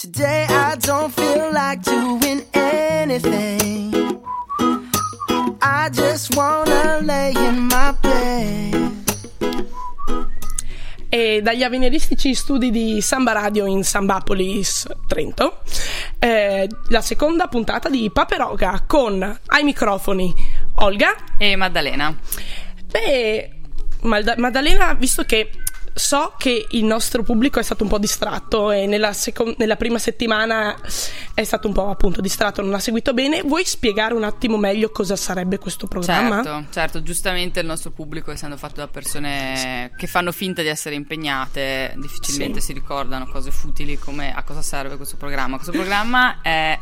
Today I don't feel like doing anything. I just wanna lay in my bed. E dagli avveniristici studi di Samba Radio in Sambapolis, Trento, eh, la seconda puntata di Paperoga con ai microfoni Olga e Maddalena. Beh, Malda- Maddalena, visto che so che il nostro pubblico è stato un po' distratto e nella, seco- nella, prima settimana è stato un po' appunto distratto, non ha seguito bene. Vuoi spiegare un attimo meglio cosa sarebbe questo programma? Certo, certo, giustamente il nostro pubblico, essendo fatto da persone che fanno finta di essere impegnate, difficilmente Sì. si ricordano cose futili come a cosa serve questo programma. Questo programma è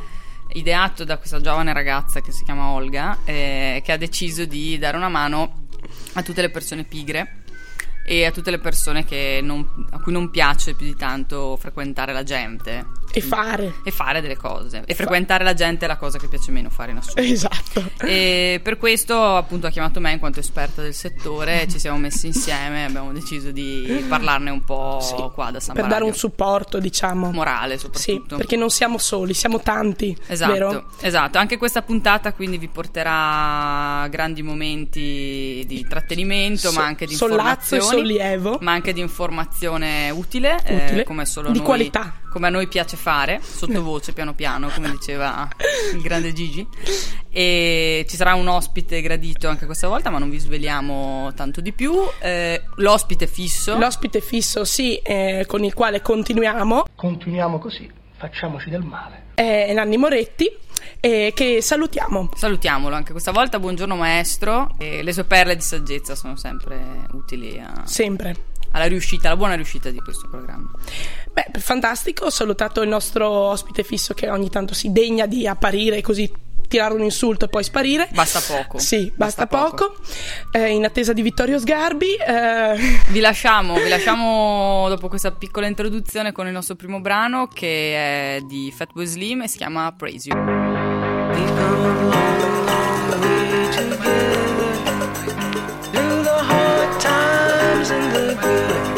ideato da questa giovane ragazza che si chiama Olga, eh, che ha deciso di dare una mano a tutte le persone pigre e a tutte le persone non- a cui non piace più di tanto frequentare la gente E fare. e fare delle cose. E frequentare la gente è la cosa che piace meno fare in assoluto. Esatto. E per questo appunto ha chiamato me in quanto esperta del settore, ci siamo messi insieme e abbiamo deciso di parlarne un po' Sì, qua da Samba per dare un Radio. supporto, diciamo. morale Sì, soprattutto. perché non siamo soli, siamo tanti. Esatto, Vero? esatto, anche questa puntata quindi vi porterà grandi momenti di intrattenimento, So- ma anche di sollazzo e sollievo. ma anche di informazione utile, eh, Utile. come solo Di noi- qualità. Come a noi piace fare, sottovoce, piano piano, come diceva il grande Gigi. E ci sarà un ospite gradito anche questa volta, ma non vi sveliamo tanto di più. Eh, l'ospite fisso. L'ospite fisso, sì, eh, con il quale continuiamo, Continuiamo così, facciamoci del male. è Nanni Moretti, eh, che salutiamo. Salutiamolo anche questa volta, buongiorno maestro. E le sue perle di saggezza sono sempre utili a- Sempre. alla riuscita, alla buona riuscita di questo programma. Beh, fantastico, ho salutato il nostro ospite fisso che ogni tanto si degna di apparire così tirare un insulto e poi sparire. Basta poco. Sì, basta, Basta poco. Eh, in attesa di Vittorio Sgarbi. eh, Vi lasciamo, vi lasciamo dopo questa piccola introduzione con il nostro primo brano che è di Fatboy Slim e si chiama Praise You. We've come a long way together through the hard times and the good.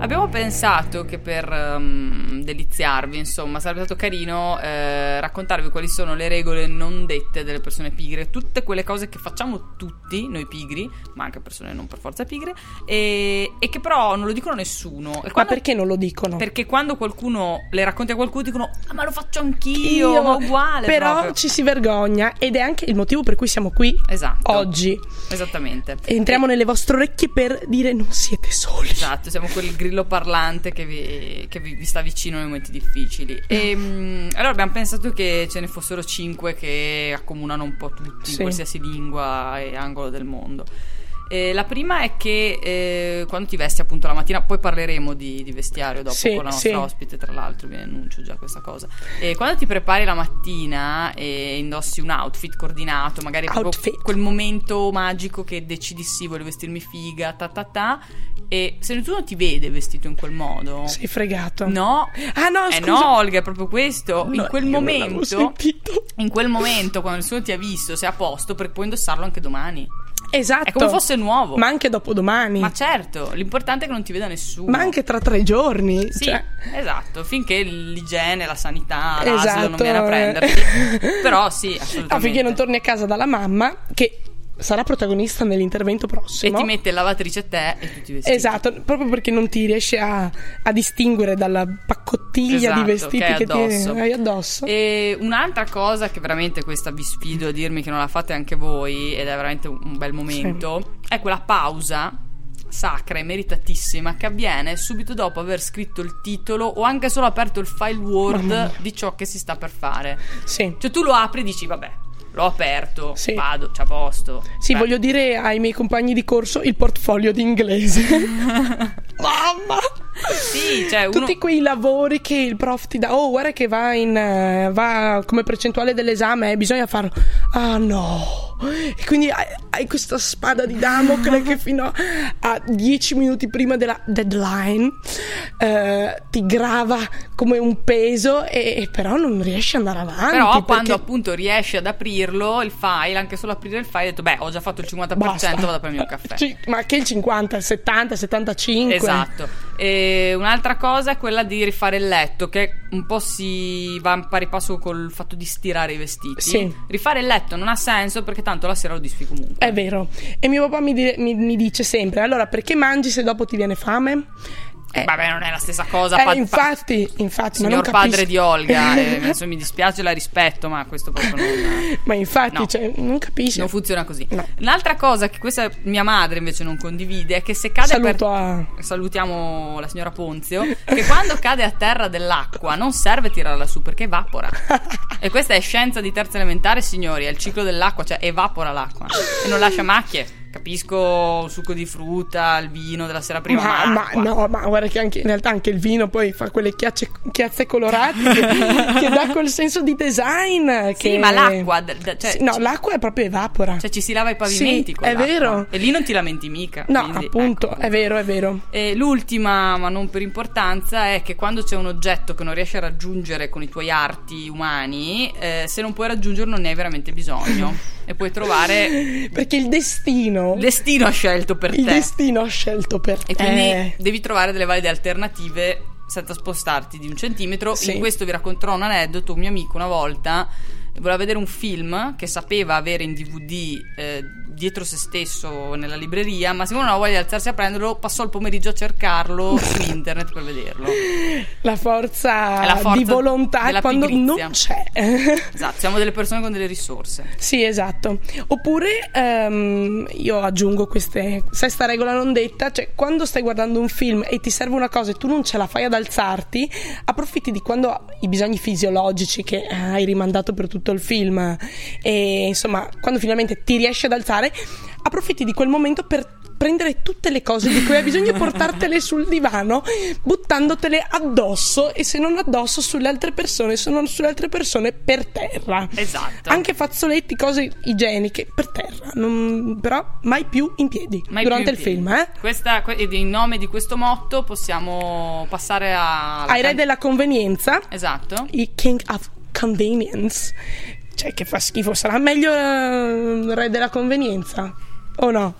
Abbiamo pensato che per ehm, deliziarvi, insomma, sarebbe stato carino eh, raccontarvi quali sono le regole non dette delle persone pigre, tutte quelle cose che facciamo tutti, noi pigri, ma anche persone non per forza pigre, e, e che però non lo dicono nessuno. E Ma quando- perché non lo dicono? Perché quando qualcuno le racconti a qualcuno dicono "Ah, ma lo faccio anch'io, ma uguale Però proprio". ci si vergogna ed è anche il motivo per cui siamo qui Esatto. oggi. Esattamente. Entriamo nelle vostre orecchie per dire non siete soli. Esatto, siamo quel grillo parlante che vi, che vi- vi sta vicino nei momenti difficili. E mm, allora abbiamo pensato che ce ne fossero cinque che accomunano un po' tutti, Sì. in qualsiasi lingua e angolo del mondo. E la prima è che eh, quando ti vesti appunto la mattina, poi parleremo di, di vestiario dopo Sì, con la nostra sì. ospite, tra l'altro, vi annuncio già questa cosa. E quando ti prepari la mattina e indossi un outfit coordinato, magari proprio Outfit. quel momento magico che decidi sì, voglio vestirmi figa, ta ta ta, e se nessuno ti vede vestito in quel modo, Sei fregato. no, Ah no, eh scusa. no, Olga, è proprio questo. No, in quel momento, in quel momento, quando nessuno ti ha visto, sei a posto perché puoi indossarlo anche domani. Esatto. È come fosse nuovo. Ma anche dopodomani. Ma certo, l'importante è che non ti veda nessuno. Ma anche tra tre giorni. Sì, cioè. esatto, finché l'igiene, la sanità, Esatto, l'asilo non viene a prenderti. Però sì, assolutamente. Affinché non torni a casa dalla mamma, che sarà protagonista nell'intervento E prossimo. ti mette lavatrice te e tutti i vestiti. Esatto, proprio perché non ti riesci a, a distinguere dalla paccottiglia Esatto, di vestiti che hai che, addosso. ti hai addosso. E un'altra cosa che veramente questa vi sfido a dirmi che non la fate anche voi ed è veramente un bel momento è quella pausa sacra e meritatissima che avviene subito dopo aver scritto il titolo o anche solo aperto il file Word di ciò che si sta per fare. Sì. Cioè tu lo apri e dici vabbè, l'ho aperto, Sì. vado, c'è posto. Sì, Beh, voglio dire ai miei compagni di corso il portfolio di inglese. Mamma! Sì, cioè uno Tutti quei lavori che il prof ti dà. Oh, guarda che va in. eh, va come percentuale dell'esame e bisogna farlo. Ah no! E quindi hai, hai questa spada di Damocle che fino a 10 minuti prima della deadline eh, ti grava come un peso e, e però non riesci ad andare avanti. Però perché- quando appunto riesci ad aprirlo, il file, anche solo aprire il file, hai detto, beh, ho già fatto il 50%, Basta. vado a prendere un caffè. Sì, ma che il 50, il 70, il 75? Esatto. E un'altra cosa è quella di rifare il letto, che un po' si va in pari passo col fatto di stirare i vestiti. Sì. Rifare il letto non ha senso perché tanto la sera lo disfi comunque. È vero. E mio papà mi, di- mi- mi dice sempre: allora perché mangi se dopo ti viene fame? Eh, Vabbè, non è la stessa cosa. eh, pa- infatti, infatti, Signor padre di Olga, eh, adesso mi dispiace, la rispetto, ma questo proprio non, ma infatti, No. cioè, non capisci. non funziona così. No. Un'altra cosa che questa mia madre invece non condivide è che se cade Saluto per... a. Salutiamo la signora Ponzio. Che quando cade a terra dell'acqua non serve tirarla su perché evapora. E questa è scienza di terza elementare, signori. È il ciclo dell'acqua, cioè evapora l'acqua e non lascia macchie. Capisco il succo di frutta, il vino della sera prima. Ma, Ma, ma no, ma guarda che anche in realtà anche il vino poi fa quelle chiacce- chiazze colorate che, che dà quel senso di design. Sì, che- ma l'acqua, cioè, Sì, no, ci- l'acqua è proprio evapora. Cioè ci si lava i pavimenti Sì, è l'acqua. vero. E lì non ti lamenti mica. no, quindi, appunto, ecco. è vero, è vero. E l'ultima, ma non per importanza, è che quando c'è un oggetto che non riesci a raggiungere con i tuoi arti umani, eh, se non puoi raggiungerlo non ne hai veramente bisogno. e puoi trovare. Perché il destino. Il destino ha scelto per il te. destino ha scelto per E te. quindi devi trovare delle valide alternative senza spostarti di un centimetro. Sì. In questo vi racconterò un aneddoto. Un mio amico una volta voleva vedere un film che sapeva avere in DVD eh, dietro se stesso nella libreria, ma siccome non aveva voglia di alzarsi a prenderlo, passò il pomeriggio a cercarlo su internet per vederlo. La forza, la forza di volontà quando pigrizia. non c'è. Esatto, siamo delle persone con delle risorse. Sì, esatto. Oppure ehm, io aggiungo queste sesta regola non detta, cioè quando stai guardando un film e ti serve una cosa e tu non ce la fai ad alzarti, approfitti di quando i bisogni fisiologici che hai rimandato per tutto il film e insomma, quando finalmente ti riesci ad alzare, approfitti di quel momento per prendere tutte le cose di cui hai bisogno e portartele sul divano, buttandotele addosso e se non addosso sulle altre persone, se non sulle altre persone per terra. Esatto. Anche fazzoletti, cose igieniche per terra, non- però mai più in piedi Mai durante più il in film, piedi. eh? Questa, in nome di questo motto possiamo passare a... Ai re della convenienza, Esatto. i king of convenience. Cioè, che fa schifo, sarà meglio eh, re della convenienza? O no?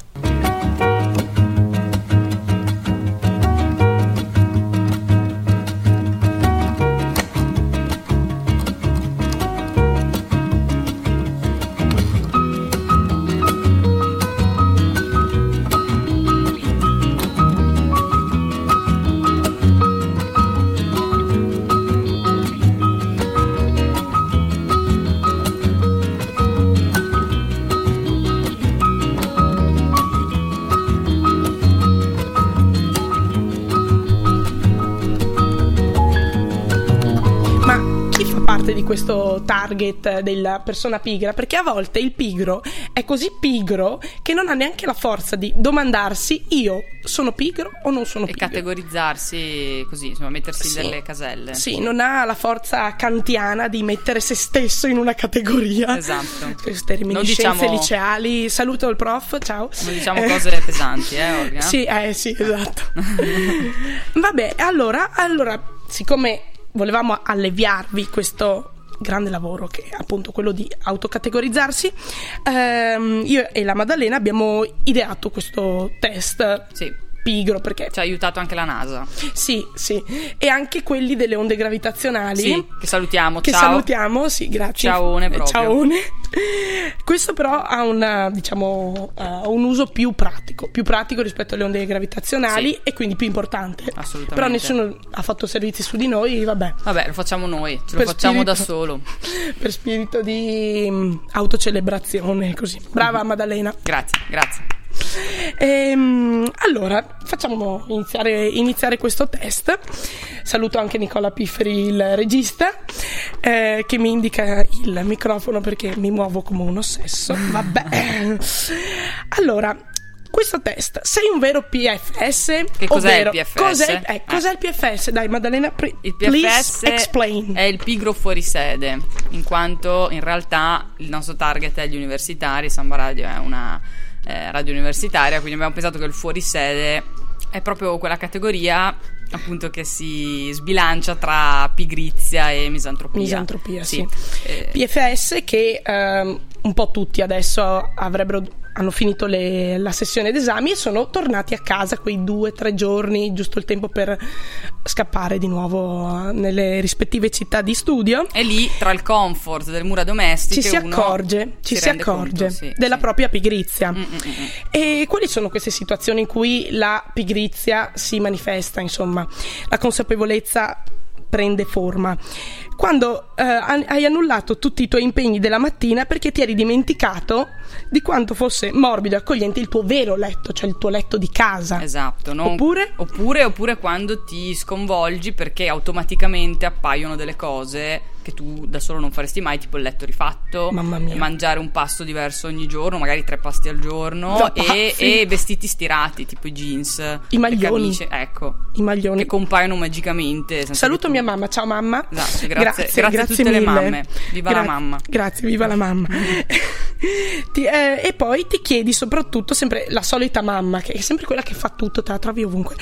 Target della persona pigra? Perché a volte il pigro è così pigro che non ha neanche la forza di domandarsi io sono pigro o non sono E pigro. categorizzarsi così, insomma, mettersi in Sì. delle caselle. Sì, non ha la forza kantiana di mettere se stesso in una categoria. Esatto. Queste reminiscenze diciamo- liceali. Saluto il prof, ciao. Non diciamo Eh, cose pesanti, eh, Olga? Sì, eh, sì, esatto. Vabbè, allora, allora, siccome volevamo alleviarvi questo grande lavoro che è appunto quello di autocategorizzarsi, ehm, io e la Maddalena abbiamo ideato questo test Sì. Pigro perché Ci ha aiutato anche la NASA. sì, sì, e anche quelli delle onde gravitazionali. Sì, che salutiamo. Che Ciao. salutiamo, sì, grazie. Ciaone Eh, proprio. ciaone. Questo però ha una, diciamo, ha un uso più pratico, più pratico rispetto alle onde gravitazionali Sì. e quindi più importante. Assolutamente. Però nessuno ha fatto servizi su di noi, vabbè, Vabbè, lo facciamo noi, ce lo Per facciamo da spirito. solo. per spirito di mm, autocelebrazione, così. Brava Maddalena. Grazie, grazie. Ehm, allora, facciamo iniziare, iniziare questo test. Saluto anche Nicola Pifferi, il regista, eh, che mi indica il microfono perché mi muovo come un ossesso. Vabbè. Allora, questo test, sei un vero PFS? Che cos'è il PFS? Cos'è, eh, Eh. cos'è il PFS? Dai, Maddalena, pre- Il please PFS explain. è il pigro fuori sede, in quanto in realtà il nostro target è gli universitari, Samba Radio è una eh, radio universitaria, quindi abbiamo pensato che il fuori sede è proprio quella categoria appunto che si sbilancia tra pigrizia e misantropia. Misantropia, sì. Eh, PFS che ehm, un po' tutti adesso avrebbero hanno finito le- la sessione d'esami e sono tornati a casa quei due o tre giorni, giusto il tempo per scappare di nuovo nelle rispettive città di studio. e lì tra il comfort delle mura domestiche Ci si accorge, ci si rende accorge conto, sì, della sì. propria pigrizia. Mm, mm, mm, mm. E quali sono queste situazioni in cui la pigrizia si manifesta, insomma, la consapevolezza prende forma? Quando eh, hai annullato tutti i tuoi impegni della mattina perché ti eri dimenticato di quanto fosse morbido e accogliente il tuo vero letto, cioè il tuo letto di casa. Esatto, non- Oppure? oppure oppure quando ti sconvolgi perché automaticamente appaiono delle cose che tu da solo non faresti mai, tipo il letto rifatto, mangiare un pasto diverso ogni giorno, magari tre pasti al giorno e, e vestiti stirati, tipo i jeans, I maglioni. le camicie, ecco, I maglioni. che compaiono magicamente. Saluto tu- mia mamma, ciao mamma. Esatto, grazie- grazie a tutte le mille. mamme. Viva la Gra- mamma. Grazie, viva la mamma. Ti- eh, e poi ti chiedi soprattutto sempre la solita mamma, che è sempre quella che fa tutto, te la trovi ovunque,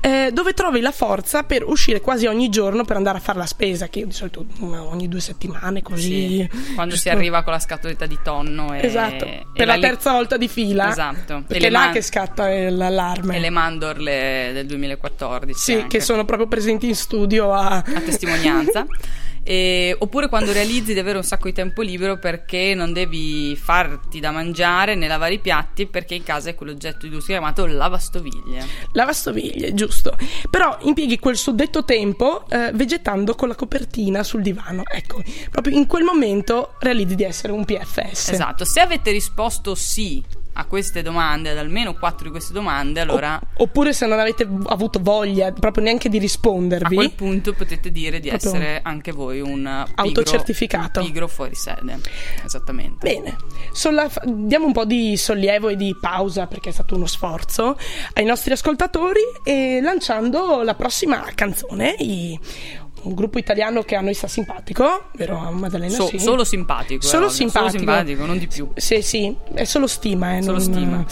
eh, dove trovi la forza per uscire quasi ogni giorno per andare a fare la spesa, che io di solito ogni due settimane così. Sì, quando si giusto? arriva con la scatoletta di tonno e, Esatto, e per la li- terza volta di fila. Esatto. Perché è là man- che scatta l'allarme. e le mandorle del 2014 sì, anche. che sono proprio presenti in studio a, a testimonianza. E- oppure quando realizzi di avere un sacco di tempo libero perché non devi farti da mangiare né lavare i piatti perché in casa è quell'oggetto di lusso chiamato lavastoviglie. lavastoviglie, giusto. Però impieghi quel suddetto tempo eh, vegetando con la copertina sul divano. Ecco, proprio in quel momento realizzi di essere un PFS. Esatto, se avete risposto sì a queste domande, ad almeno quattro di queste domande, allora Oppure se non avete avuto voglia proprio neanche di a rispondervi. quel punto potete dire di Proprio essere anche voi un pigro, Autocertificato. un pigro fuori sede. Esattamente. Bene, Solla- diamo un po' di sollievo e di pausa perché è stato uno sforzo ai nostri ascoltatori e lanciando la prossima canzone, i- un gruppo italiano che a noi sta simpatico, vero Maddalena? So- Sì. Solo simpatico. eh, Solo simpatico. Solo simpatico, non di più. Sì, sì, è solo stima. Eh, Solo non- stima.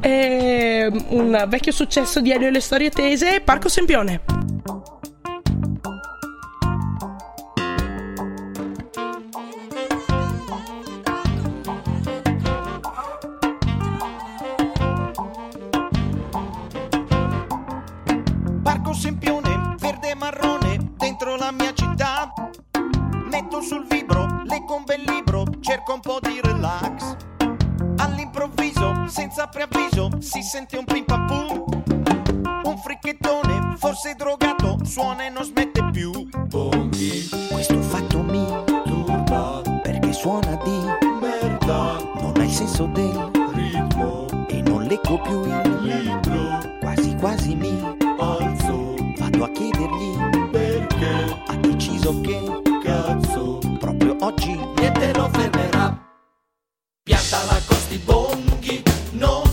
È un vecchio successo di Elio e le storie tese, Parco Sempione.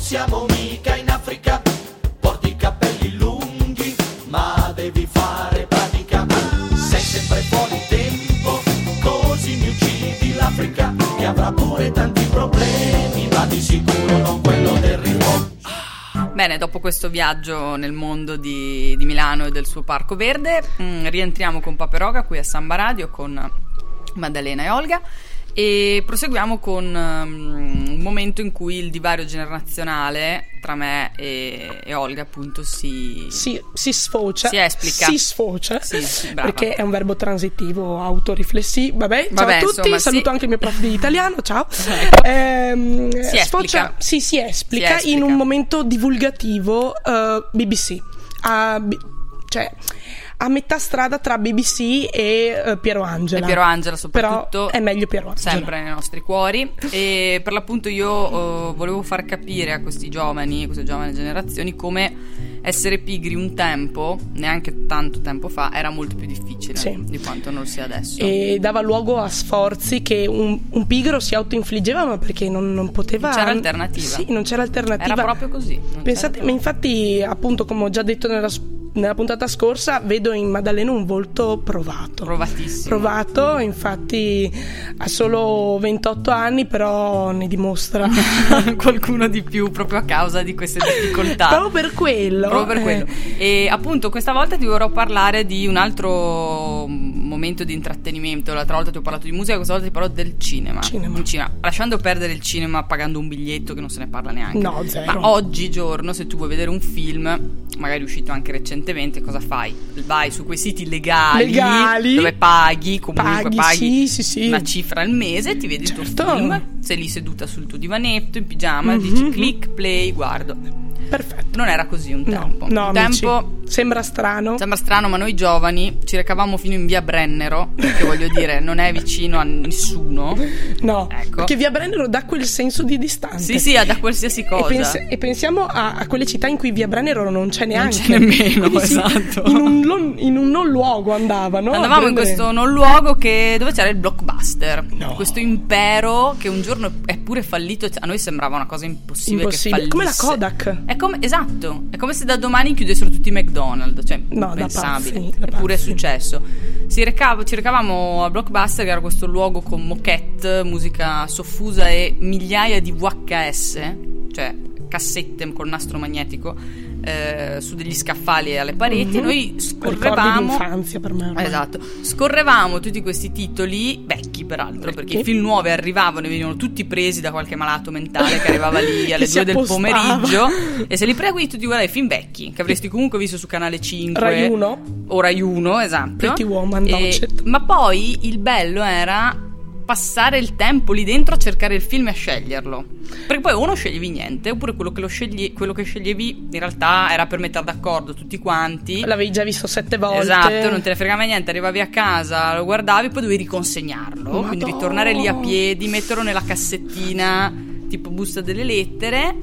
Siamo mica in Africa. Porti i capelli lunghi, ma devi fare pratica. Sei sempre fuori tempo, così mi uccidi l'Africa. E avrà pure tanti problemi, ma di sicuro non quello del ritmo. Bene, dopo questo viaggio nel mondo di, di Milano e del suo parco verde, mm, rientriamo con Paperoga qui a Samba Radio con Maddalena e Olga e proseguiamo con mm, un momento in cui il divario generazionale tra me e, e Olga appunto si... Si, si sfocia. Si esplica. Si sfocia. Sì, sì, perché è un verbo transitivo autoriflessivo. Vabbè, Vabbè, ciao a tutti. insomma, Saluto sì. anche il mio prof di italiano. Ciao. Ecco. Ehm, Si sfocia, si esplica, Si esplica. in un momento divulgativo eh, BBC. A, B- cioè, a metà strada tra BBC e eh, Piero Angela. E Piero Angela soprattutto. Però è meglio Piero Angela. sempre nei nostri cuori e per l'appunto io eh, volevo far capire a questi giovani, a queste giovani generazioni come essere pigri un tempo, neanche tanto tempo fa, era molto più difficile Sì. di quanto non sia adesso. E dava luogo a sforzi che un, un pigro si autoinfliggeva, ma perché non, non poteva. Non c'era alternativa. Sì, non c'era alternativa. Era proprio così. Pensate, ma infatti, appunto, come ho già detto nella, nella puntata scorsa, vedo in Maddalena un volto provato. Provatissimo. Provato, infatti ha solo 28 anni, però ne dimostra. Qualcuno di più proprio a causa di queste difficoltà. Proprio per quello. Proprio per eh. quello. E appunto questa volta ti vorrò parlare di un altro momento di intrattenimento. L'altra volta ti ho parlato di musica, questa volta ti parlo del cinema. Cinema. Cinema. Lasciando perdere il cinema pagando un biglietto che non se ne parla neanche. No, zero. Ma oggigiorno, se tu vuoi vedere un film, magari uscito anche recentemente, cosa fai? Vai su quei siti legali, Legali. dove paghi, comunque Paghi, paghi, sì, sì, una cifra al mese ti vedi il Certo. tuo film. Sei lì seduta sul tuo divanetto in pigiama, Mhm. dici click, play, guardo. Perfetto. Non era così un No, tempo. no, un amici, tempo sembra strano. Sembra strano, ma noi giovani ci recavamo fino in via Brennero, che voglio dire, non è vicino a nessuno. No, Ecco. perché Via Brennero dà quel senso di distanza. Sì, sì, da qualsiasi E, cosa. pens- e pensiamo a, a quelle città in cui Via Brennero non c'è neanche. c'è nemmeno, Quindi esatto. in, un lon- in un non luogo andavano. Andavamo in questo non luogo che, dove c'era il blockbuster, No. questo impero che un giorno è pure fallito. A noi sembrava una cosa impossibile. Impossibile. Come la. Kodak. È come, esatto, è come se da domani chiudessero tutti i McDonald's, cioè No, impensabile. Eppure è successo. Recava- ci recavamo a Blockbuster, che era questo luogo con moquette, musica soffusa e migliaia di VHS, cioè cassette col nastro magnetico, eh, su degli scaffali alle pareti. Mhm. Noi scorrevamo. per me. ormai. Esatto, scorrevamo tutti questi titoli, vecchi peraltro, perché Vecchi. i film nuovi arrivavano e venivano tutti presi da qualche malato mentale che arrivava lì alle Che si 2 del pomeriggio e se li pregui tutti guardare i film vecchi che avresti comunque visto su canale 5 Rai 1. o Rai 1, esatto. Pretty Woman, E- Docet. ma poi il bello era passare il tempo lì dentro a cercare il film e a sceglierlo. Perché poi o non sceglievi niente, oppure quello che, lo scegli- quello che sceglievi in realtà era per mettere d'accordo tutti quanti. L'avevi già visto sette volte. Esatto, non te ne fregava niente, arrivavi a casa, lo guardavi, poi dovevi riconsegnarlo, quindi Madonna. ritornare lì a piedi, metterlo nella cassettina, tipo busta delle lettere.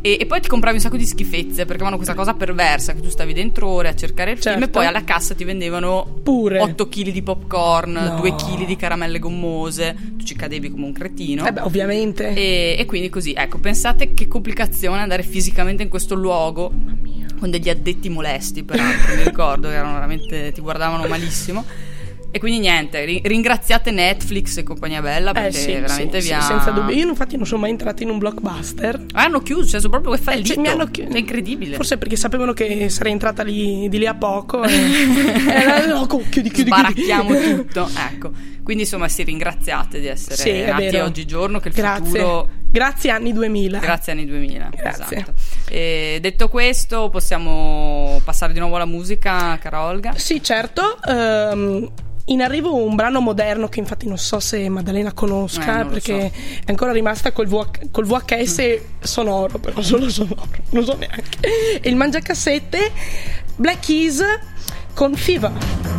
E, e poi ti compravi un sacco di schifezze perché avevano questa cosa perversa che tu stavi dentro ore a cercare il film e Certo. poi alla cassa ti vendevano Pure. 8 kg di popcorn, No. 2 kg di caramelle gommose, tu ci cadevi come un cretino. Eh beh, ovviamente. E, e quindi così, ecco, pensate che complicazione andare fisicamente in questo luogo con degli addetti molesti, peraltro, mi ricordo che erano veramente, ti guardavano malissimo. E quindi niente, ri- ringraziate Netflix e compagnia bella perché Eh sì, veramente sì, vi ha... sì, senza dubbio. Io infatti non sono mai entrata in un blockbuster. Ah, hanno chiuso, cioè sono proprio che Eh, fallito. cioè, mi hanno chi- È incredibile. Forse perché sapevano che sarei entrata lì, di lì a poco. E... e no, chiudi, chiudi, Sbaracchiamo chiudi. tutto, ecco. Quindi insomma si ringraziate di essere Sì, nati oggigiorno che il Grazie. futuro Grazie anni 2000. Grazie anni 2000. Grazie. Esatto. E detto questo, possiamo passare di nuovo alla musica, cara Olga? Sì, certo. ehm, in arrivo un brano moderno che infatti non so se Maddalena Eh, conosca lo perché è ancora rimasta col, VH col VHS sonoro, però solo sonoro, non so neanche. E il mangiacassette Black Keys con Fever.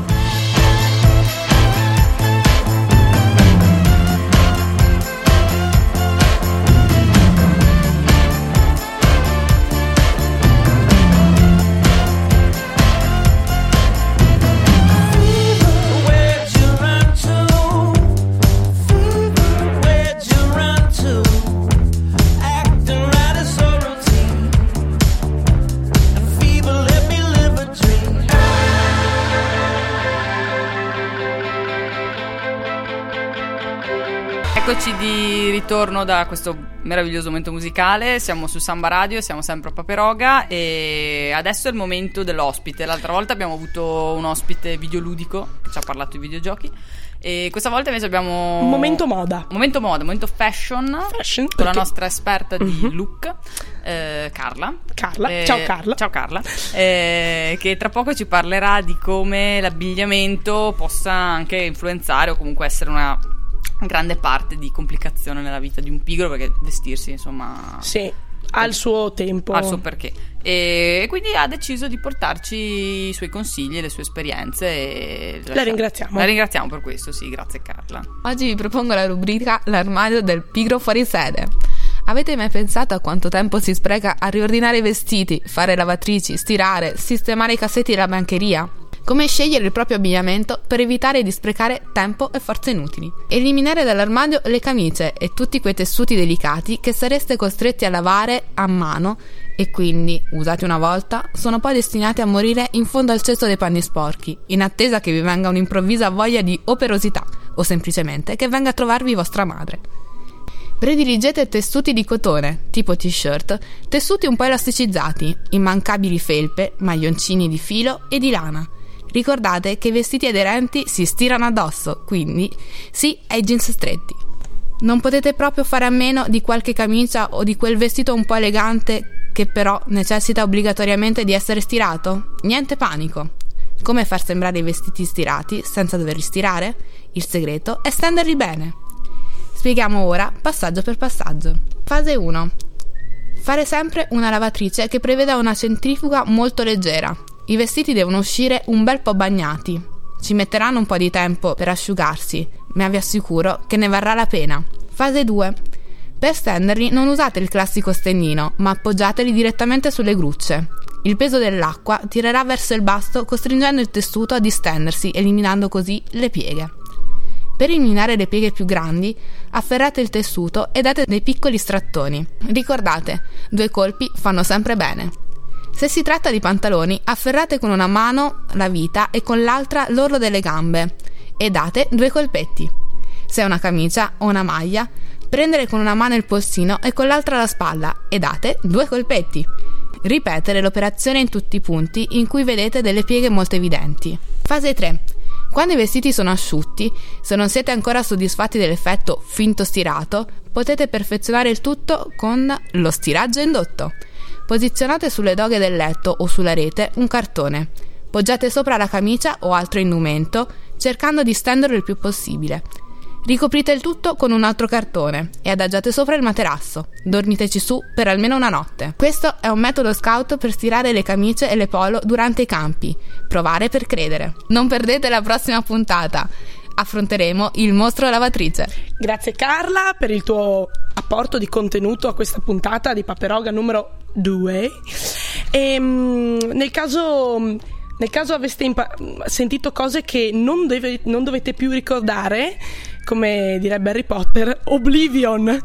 Ritorno da questo meraviglioso momento musicale. Siamo su Samba Radio, siamo sempre a Paperoga e adesso è il momento dell'ospite. L'altra volta abbiamo avuto un ospite videoludico che ci ha parlato di videogiochi e questa volta invece abbiamo Un momento moda. un momento moda, un momento fashion, Fashion, con la perché- nostra esperta di Mhm. look, eh, Carla. Carla. Eh, Ciao Carla. Ciao Carla. Eh, che tra poco ci parlerà di come l'abbigliamento possa anche influenzare o comunque essere una grande parte di complicazione nella vita di un pigro perché vestirsi insomma Sì, ha il suo tempo. ha il suo perché e quindi ha deciso di portarci i suoi consigli e le sue esperienze e La ringraziamo. la ringraziamo per questo sì grazie Carla Oggi vi propongo la rubrica L'armadio del pigro fuori sede. Avete mai pensato a quanto tempo si spreca a riordinare i vestiti, fare lavatrici, stirare, sistemare i cassetti della bancheria? Come scegliere il proprio abbigliamento per evitare di sprecare tempo e forze inutili. Eliminare dall'armadio le camicie e tutti quei tessuti delicati che sareste costretti a lavare a mano e quindi, usati una volta, sono poi destinati a morire in fondo al cesto dei panni sporchi, in attesa che vi venga un'improvvisa voglia di operosità o semplicemente che venga a trovarvi vostra madre. Prediligete tessuti di cotone, tipo t-shirt, tessuti un po' elasticizzati, immancabili felpe, maglioncini di filo e di lana. Ricordate che i vestiti aderenti si stirano addosso, quindi sì ai jeans stretti. Non potete proprio fare a meno di qualche camicia o di quel vestito un po' elegante che però necessita obbligatoriamente di essere stirato? Niente panico. Come far sembrare i vestiti stirati senza doverli stirare? Il segreto è stenderli bene. Spieghiamo ora passaggio per passaggio. Fase 1. Fare sempre una lavatrice che preveda una centrifuga molto leggera. I vestiti devono uscire un bel po' bagnati. Ci metteranno un po' di tempo per asciugarsi, ma vi assicuro che ne varrà la pena. Fase 2. Per stenderli non usate il classico stendino, ma appoggiateli direttamente sulle grucce. Il peso dell'acqua tirerà verso il basto costringendo il tessuto a distendersi, eliminando così le pieghe. Per eliminare le pieghe più grandi, afferrate il tessuto e date dei piccoli strattoni. Ricordate, due colpi fanno sempre bene. Se si tratta di pantaloni, afferrate con una mano la vita e con l'altra l'orlo delle gambe e date due colpetti. Se è una camicia o una maglia, prendere con una mano il polsino e con l'altra la spalla e date due colpetti. Ripetere l'operazione in tutti i punti in cui vedete delle pieghe molto evidenti. Fase 3. Quando i vestiti sono asciutti, se non siete ancora soddisfatti dell'effetto finto stirato, potete perfezionare il tutto con lo stiraggio indotto. Posizionate sulle doghe del letto o sulla rete un cartone. Poggiate sopra la camicia o altro indumento, cercando di stenderlo il più possibile. Ricoprite il tutto con un altro cartone e adagiate sopra il materasso. Dormiteci su per almeno una notte. Questo è un metodo scout per stirare le camicie e le polo durante i campi. Provare per credere. Non perdete la prossima puntata. Affronteremo il mostro lavatrice. Grazie Carla per il tuo apporto di contenuto a questa puntata di Paperoga numero 2. E, mm, nel caso nel caso aveste impa- sentito cose che non, deve- non dovete più ricordare, come direbbe Harry Potter, Oblivion.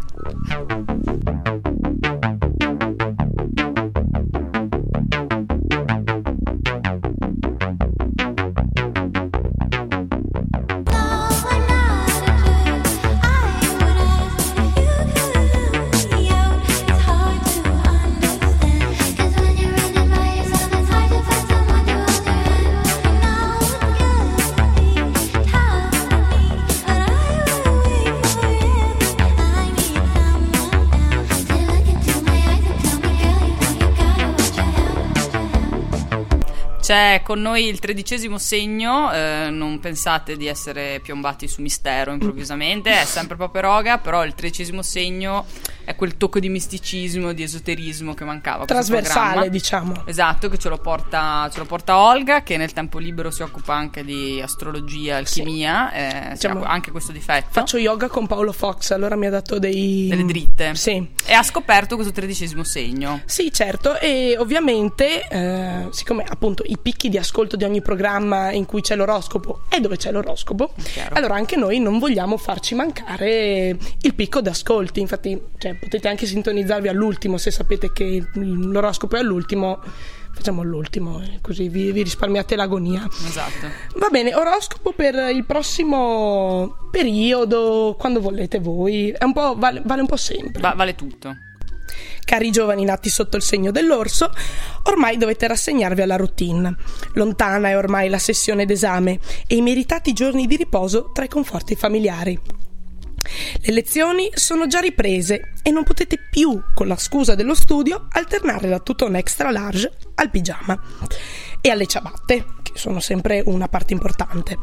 C'è con noi il tredicesimo segno, eh, non pensate di essere piombati su mistero improvvisamente, è sempre Paperoga, però il tredicesimo segno è quel tocco di misticismo, di esoterismo che mancava. Trasversale, diciamo. Esatto, che ce lo, porta, ce lo porta Olga, che nel tempo libero si occupa anche di astrologia, alchimia, eh, si Diciamo, anche questo difetto. Faccio yoga con Paolo Fox, allora mi ha dato dei... delle dritte. Sì. E ha scoperto questo tredicesimo segno. Sì, certo, e ovviamente, eh, siccome appunto i picchi di ascolto di ogni programma in cui c'è l'oroscopo è dove c'è l'oroscopo, allora anche noi non vogliamo farci mancare il picco di ascolti. Infatti, cioè, potete anche sintonizzarvi all'ultimo se sapete che l'oroscopo è all'ultimo. Facciamo l'ultimo, eh, così vi, vi risparmiate l'agonia. Esatto. Va bene, oroscopo per il prossimo periodo, quando volete voi. È un po', vale, vale un po' sempre. Va- vale tutto. Cari giovani nati sotto il segno dell'orso, ormai dovete rassegnarvi alla routine. Lontana è ormai la sessione d'esame e i meritati giorni di riposo tra i conforti familiari. Le lezioni sono già riprese e non potete più, con la scusa dello studio, alternare la tutone extra large al pigiama e alle ciabatte, che sono sempre una parte importante.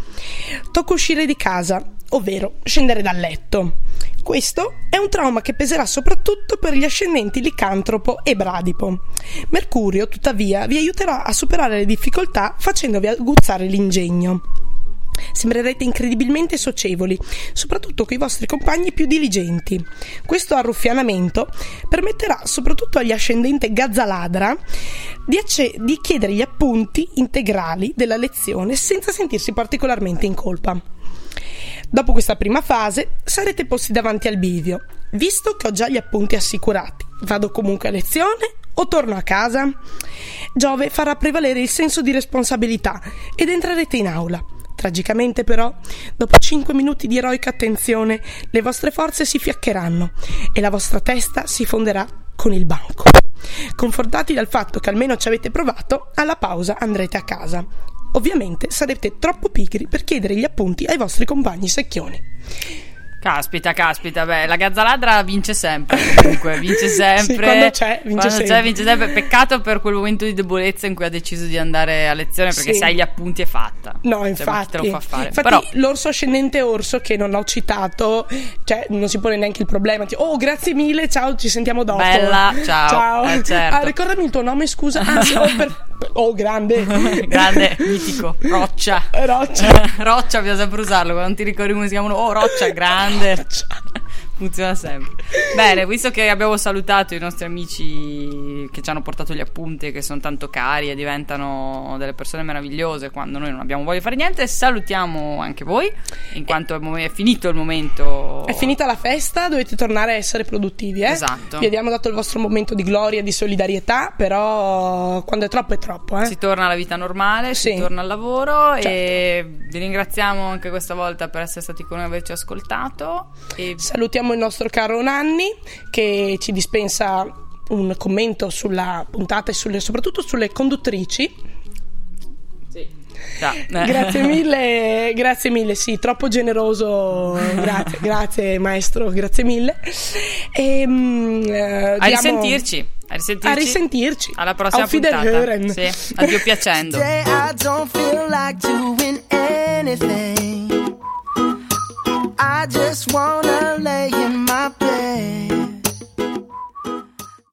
Tocca uscire di casa, ovvero scendere dal letto. Questo è un trauma che peserà soprattutto per gli ascendenti licantropo e bradipo. Mercurio, tuttavia, vi aiuterà a superare le difficoltà facendovi aguzzare l'ingegno. Sembrerete incredibilmente socievoli, soprattutto con i vostri compagni più diligenti. Questo arruffianamento permetterà soprattutto agli ascendente Gazzaladra di, acce- di chiedere gli appunti integrali della lezione senza sentirsi particolarmente in colpa. Dopo questa prima fase sarete posti davanti al bivio. Visto che ho già gli appunti assicurati, vado comunque a lezione o torno a casa? Giove farà prevalere il senso di responsabilità ed entrerete in aula. Tragicamente però, dopo 5 minuti di eroica attenzione, le vostre forze si fiaccheranno e la vostra testa si fonderà con il banco. Confortati dal fatto che almeno ci avete provato, alla pausa andrete a casa. Ovviamente sarete troppo pigri per chiedere gli appunti ai vostri compagni secchioni. Caspita, caspita, beh, la gazzaladra vince sempre, comunque, vince sempre. Sì, quando c'è, vince Quando sempre. c'è, vince sempre. Peccato per quel momento di debolezza in cui ha deciso di andare a lezione, perché Sì. se hai gli appunti è fatta. No, Cioè, infatti. te lo fa fare? Infatti, Però, l'orso ascendente orso che non ho citato, cioè non si pone neanche il problema. Tipo, oh, grazie mille, ciao, ci sentiamo dopo. Bella, ciao. Eh, certo. Ah, ricordami il tuo nome, scusa. Ah, oh, per- oh, grande. grande, mitico, roccia. Roccia. Roccia, bisogna sempre usarlo. Quando ti ricordi come si chiamano, oh, Roccia, grande. landet Funziona sempre. Bene, visto che abbiamo salutato i nostri amici che ci hanno portato gli appunti, che sono tanto cari e diventano delle persone meravigliose quando noi non abbiamo voglia di fare niente, salutiamo anche voi, in quanto è, mo- è finito il momento. È finita la festa, dovete tornare a essere produttivi, eh? Esatto. Vi abbiamo dato il vostro momento di gloria e di solidarietà, però quando è troppo è troppo, eh? Si torna alla vita normale, si Sì. torna al lavoro Certo. e vi ringraziamo anche questa volta per essere stati con noi e averci ascoltato. E Salutiamo il nostro caro Nanni che ci dispensa un commento sulla puntata e sulle- soprattutto sulle conduttrici. Già. Grazie mille, grazie mille, sì, troppo generoso. Grazie, grazie maestro, grazie mille. E, mm, eh, A diamo- risentirci. A risentirci. A risentirci. Alla prossima Auf puntata. Sì, addio piacendo. I just wanna lay in my